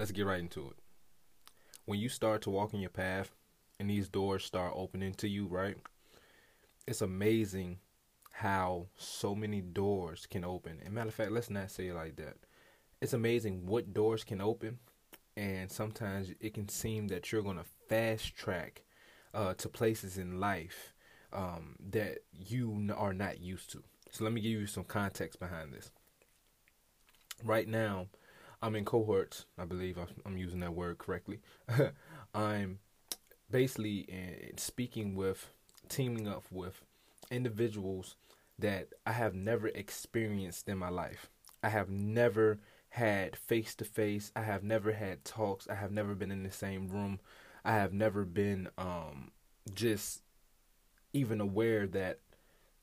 let's get right into it. When you start to walk in your path and these doors start opening to you, right? It's amazing how so many doors can open. And matter of fact, let's not say it like that. It's amazing what doors can open, and sometimes it can seem that you're gonna fast track uh, to places in life um, that you are not used to. So let me give you some context behind this. Right now, I'm in cohorts. I believe I'm using that word correctly. I'm basically uh, speaking with, teaming up with individuals that I have never experienced in my life. I have never had face to face. I have never had talks. I have never been in the same room. I have never been um, just even aware that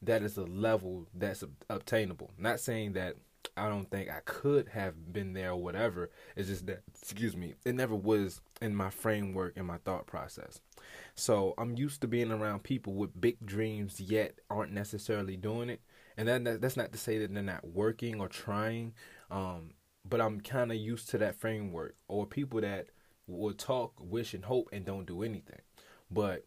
that is a level that's obtainable. Not saying that I don't think I could have been there or whatever. It's just that, excuse me, it never was in my framework and my thought process. So I'm used to being around people with big dreams yet aren't necessarily doing it. And that, that's not to say that they're not working or trying, um, but I'm kind of used to that framework or people that will talk, wish, and hope and don't do anything. But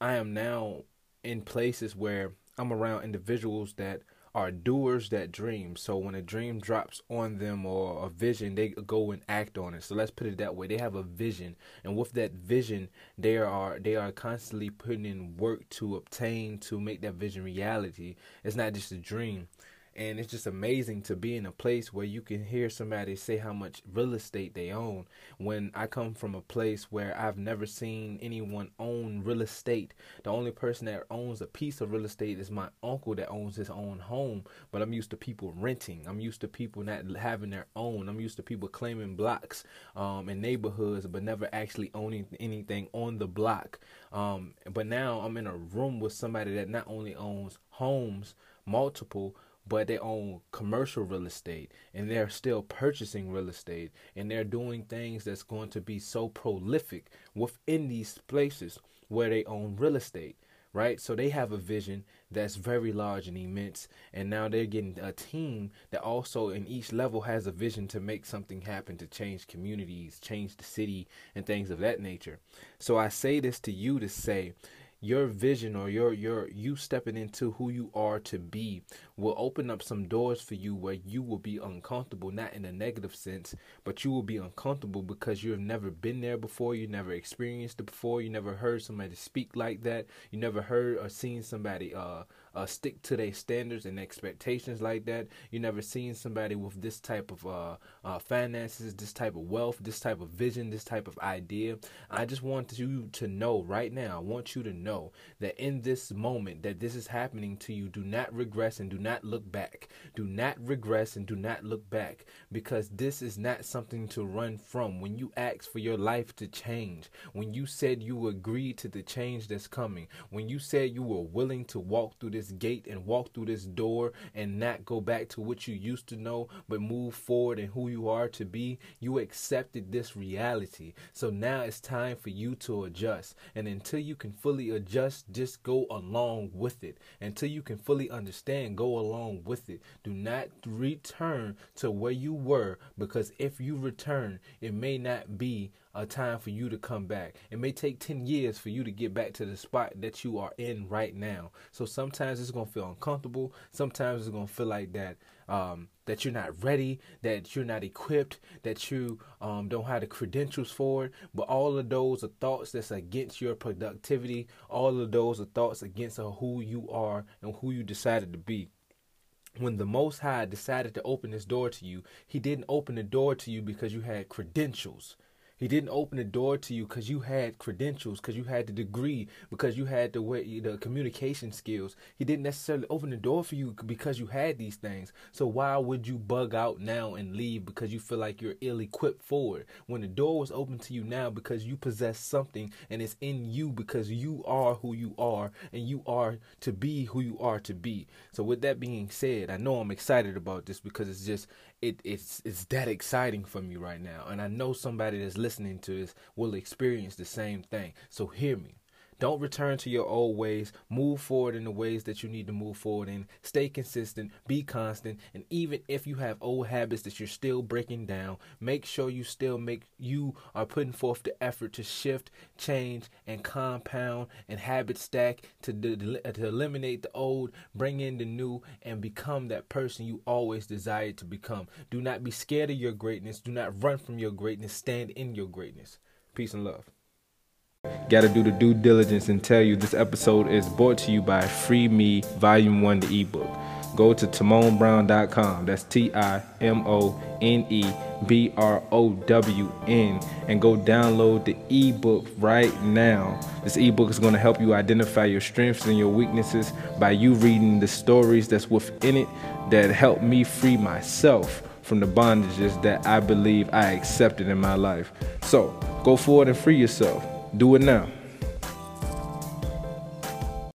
I am now in places where I'm around individuals that are doers that dream. So when a dream drops on them or a vision, they go and act on it. So let's put it that way. They have a vision, and with that vision, they are they are constantly putting in work to obtain to make that vision reality. It's not just a dream and it's just amazing to be in a place where you can hear somebody say how much real estate they own. When i come from a place where i've never seen anyone own real estate the only person that owns a piece of real estate is my uncle that owns his own home. But i'm used to people renting. I'm used to people not having their own. I'm used to people claiming blocks um, in neighborhoods but never actually owning anything on the block. Um, but now i'm in a room with somebody that not only owns homes multiple but they own commercial real estate and they're still purchasing real estate and they're doing things that's going to be so prolific within these places where they own real estate right? So they have a vision that's very large and immense and now they're getting a team that also in each level has a vision to make something happen to change communities change the city and things of that nature. So i say this to you to say your vision or your your you stepping into who you are to be will open up some doors for you where you will be uncomfortable not in a negative sense but you will be uncomfortable because you have never been there before. You never experienced it before. You never heard somebody speak like that. You never heard or seen somebody uh uh, stick to their standards and expectations like that. You never seen somebody with this type of uh, uh, finances, this type of wealth, this type of vision, this type of idea. I just want you to know right now. I want you to know that in this moment that this is happening to you, do not regress and do not look back. Do not regress and do not look back because this is not something to run from. When you ask for your life to change, when you said you agreed to the change that's coming, when you said you were willing to walk through this this gate and walk through this door and not go back to what you used to know, but move forward and who you are to be, you accepted this reality. So now it's time for you to adjust. And until you can fully adjust, just go along with it. Until you can fully understand, go along with it. Do not return to where you were because if you return, it may not be a time for you to come back. It may take 10 years for you to get back to the spot that you are in right now. So sometimes it's going to feel uncomfortable. Sometimes it's going to feel like that um, that you're not ready, that you're not equipped, that you um, don't have the credentials for it. But all of those are thoughts that's against your productivity. All of those are thoughts against who you are and who you decided to be when the Most High decided to open this door to you, He didn't open the door to you because you had credentials. He didn't open the door to you because you had credentials, because you had the degree, because you had the way the communication skills. He didn't necessarily open the door for you because you had these things. So why would you bug out now and leave because you feel like you're ill-equipped for it? When the door was open to you now because you possess something and it's in you because you are who you are and you are to be who you are to be. So with that being said, I know I'm excited about this because it's just it it's it's that exciting for me right now. And i know somebody that's listening to this will experience the same thing. So hear me Don't return to your old ways. Move forward in the ways that you need to move forward in. Stay consistent, be constant, and even if you have old habits that you're still breaking down, make sure you still make you are putting forth the effort to shift, change, and compound and habit stack to to eliminate the old, bring in the new, and become that person you always desired to become. Do not be scared of your greatness. Do not run from your greatness. Stand in your greatness. Peace and love. Got to do the due diligence and tell you this episode is brought to you by Free Me Volume 1, the ebook. Go to TimoneBrown.com. That's T I M O N E B R O W N and go download the ebook right now. This ebook is going to help you identify your strengths and your weaknesses by you reading the stories that's within it that helped me free myself from the bondages that I believe I accepted in my life. So go forward and free yourself. Do it now.